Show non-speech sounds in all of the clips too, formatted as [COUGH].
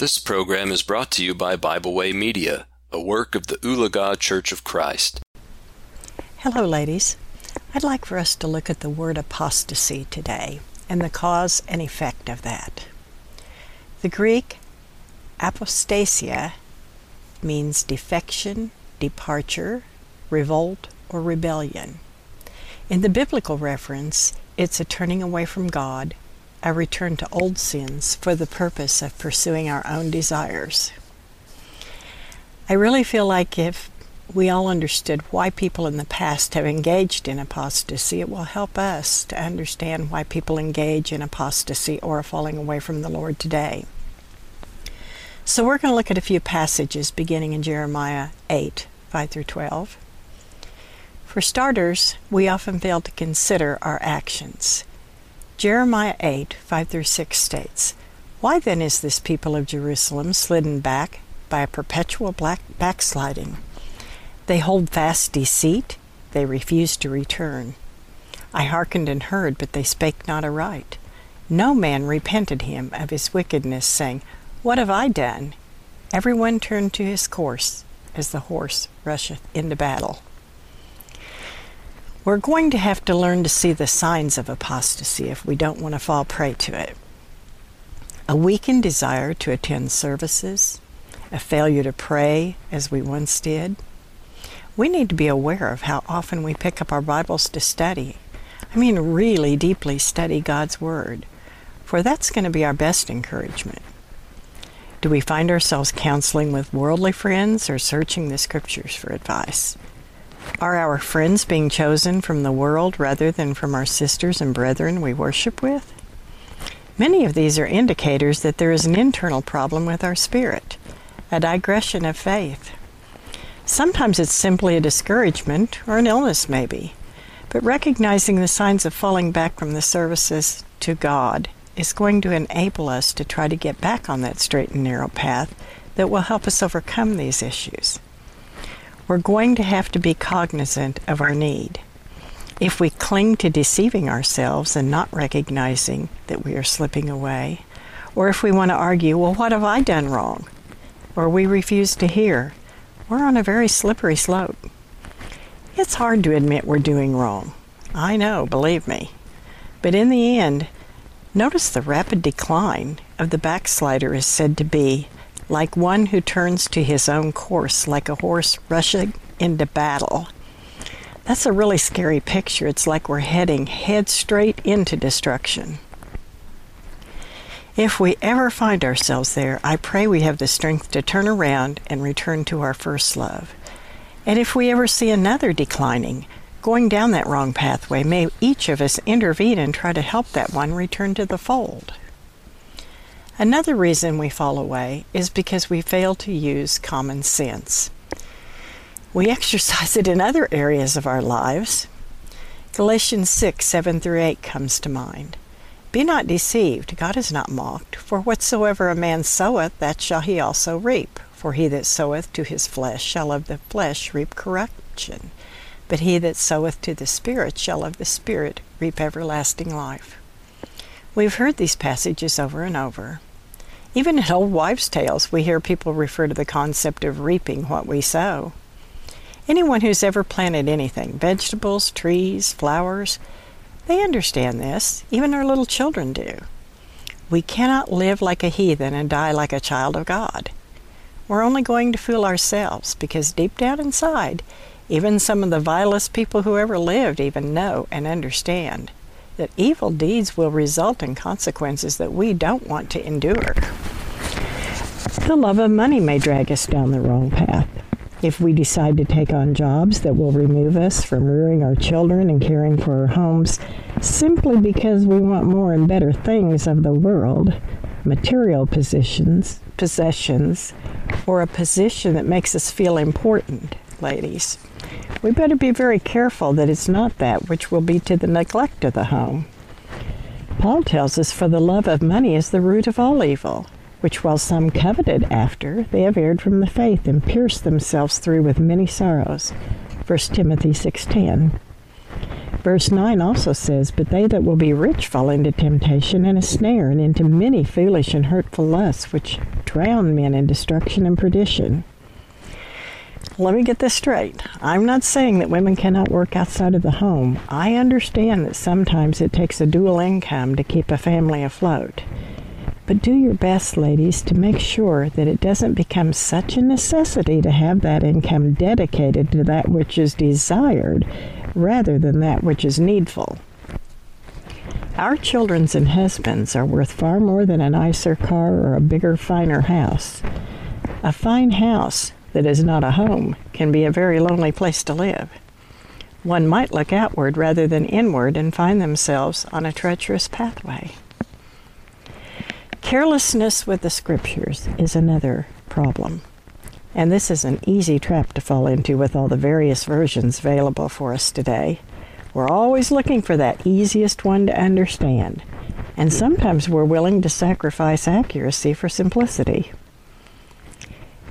This program is brought to you by Bible Way Media, a work of the Ulaga Church of Christ. Hello, ladies. I'd like for us to look at the word apostasy today and the cause and effect of that. The Greek apostasia means defection, departure, revolt, or rebellion. In the biblical reference, it's a turning away from God a return to old sins for the purpose of pursuing our own desires. I really feel like if we all understood why people in the past have engaged in apostasy, it will help us to understand why people engage in apostasy or are falling away from the Lord today. So we're going to look at a few passages beginning in Jeremiah 8 5 through 12. For starters, we often fail to consider our actions. Jeremiah 8, 5 through 6 states, Why then is this people of Jerusalem slidden back by a perpetual black backsliding? They hold fast deceit, they refuse to return. I hearkened and heard, but they spake not aright. No man repented him of his wickedness, saying, What have I done? Every one turned to his course, as the horse rusheth into battle. We're going to have to learn to see the signs of apostasy if we don't want to fall prey to it. A weakened desire to attend services, a failure to pray as we once did. We need to be aware of how often we pick up our Bibles to study. I mean, really deeply study God's Word, for that's going to be our best encouragement. Do we find ourselves counseling with worldly friends or searching the Scriptures for advice? Are our friends being chosen from the world rather than from our sisters and brethren we worship with? Many of these are indicators that there is an internal problem with our spirit, a digression of faith. Sometimes it's simply a discouragement or an illness, maybe. But recognizing the signs of falling back from the services to God is going to enable us to try to get back on that straight and narrow path that will help us overcome these issues we're going to have to be cognizant of our need. If we cling to deceiving ourselves and not recognizing that we are slipping away, or if we want to argue, well, what have I done wrong? Or we refuse to hear, we're on a very slippery slope. It's hard to admit we're doing wrong. I know, believe me. But in the end, notice the rapid decline of the backslider is said to be like one who turns to his own course, like a horse rushing into battle. That's a really scary picture. It's like we're heading head straight into destruction. If we ever find ourselves there, I pray we have the strength to turn around and return to our first love. And if we ever see another declining, going down that wrong pathway, may each of us intervene and try to help that one return to the fold. Another reason we fall away is because we fail to use common sense. We [LAUGHS] exercise it in other areas of our lives. Galatians 6 7 through 8 comes to mind. Be not deceived, God is not mocked, for whatsoever a man soweth, that shall he also reap. For he that soweth to his flesh shall of the flesh reap corruption, but he that soweth to the Spirit shall of the Spirit reap everlasting life. We've heard these passages over and over. Even in old wives' tales, we hear people refer to the concept of reaping what we sow. Anyone who's ever planted anything, vegetables, trees, flowers, they understand this. Even our little children do. We cannot live like a heathen and die like a child of God. We're only going to fool ourselves because deep down inside, even some of the vilest people who ever lived even know and understand that evil deeds will result in consequences that we don't want to endure. The love of money may drag us down the wrong path. If we decide to take on jobs that will remove us from rearing our children and caring for our homes simply because we want more and better things of the world, material positions, possessions, or a position that makes us feel important, ladies, we better be very careful that it's not that which will be to the neglect of the home. Paul tells us, For the love of money is the root of all evil, which while some coveted after, they have erred from the faith and pierced themselves through with many sorrows. 1 Timothy 6.10 Verse 9 also says, But they that will be rich fall into temptation and a snare, and into many foolish and hurtful lusts, which drown men in destruction and perdition. Let me get this straight. I'm not saying that women cannot work outside of the home. I understand that sometimes it takes a dual income to keep a family afloat. But do your best, ladies, to make sure that it doesn't become such a necessity to have that income dedicated to that which is desired rather than that which is needful. Our children's and husbands are worth far more than a nicer car or a bigger, finer house. A fine house that is not a home can be a very lonely place to live. One might look outward rather than inward and find themselves on a treacherous pathway. Carelessness with the scriptures is another problem. And this is an easy trap to fall into with all the various versions available for us today. We're always looking for that easiest one to understand, and sometimes we're willing to sacrifice accuracy for simplicity.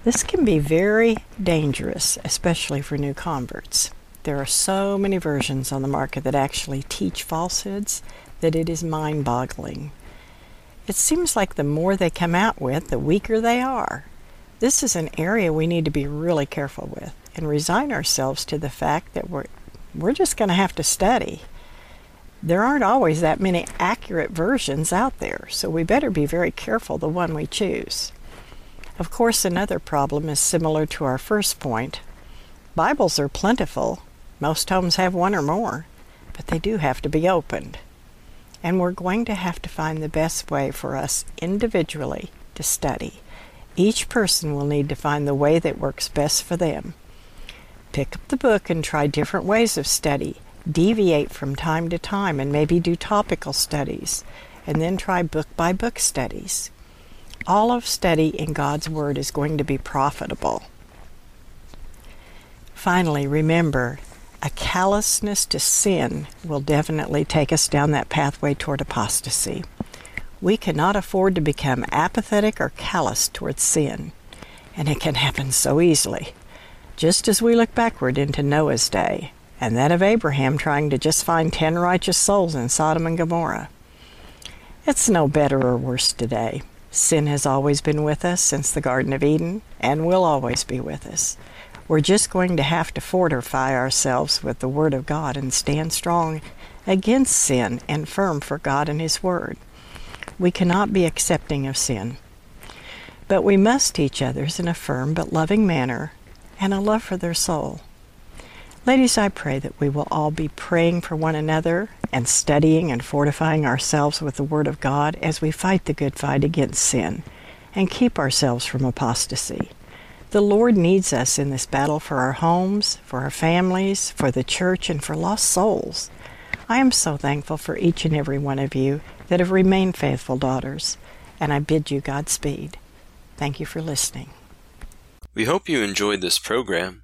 This can be very dangerous, especially for new converts. There are so many versions on the market that actually teach falsehoods that it is mind boggling. It seems like the more they come out with, the weaker they are. This is an area we need to be really careful with and resign ourselves to the fact that we're, we're just going to have to study. There aren't always that many accurate versions out there, so we better be very careful the one we choose. Of course, another problem is similar to our first point. Bibles are plentiful. Most homes have one or more, but they do have to be opened. And we're going to have to find the best way for us individually to study. Each person will need to find the way that works best for them. Pick up the book and try different ways of study. Deviate from time to time and maybe do topical studies, and then try book by book studies all of study in God's Word is going to be profitable. Finally, remember, a callousness to sin will definitely take us down that pathway toward apostasy. We cannot afford to become apathetic or callous towards sin, and it can happen so easily. Just as we look backward into Noah's day, and that of Abraham trying to just find ten righteous souls in Sodom and Gomorrah. It's no better or worse today. Sin has always been with us since the Garden of Eden and will always be with us. We're just going to have to fortify ourselves with the Word of God and stand strong against sin and firm for God and His Word. We cannot be accepting of sin. But we must teach others in a firm but loving manner and a love for their soul. Ladies, I pray that we will all be praying for one another and studying and fortifying ourselves with the Word of God as we fight the good fight against sin and keep ourselves from apostasy. The Lord needs us in this battle for our homes, for our families, for the church, and for lost souls. I am so thankful for each and every one of you that have remained faithful daughters, and I bid you Godspeed. Thank you for listening. We hope you enjoyed this program.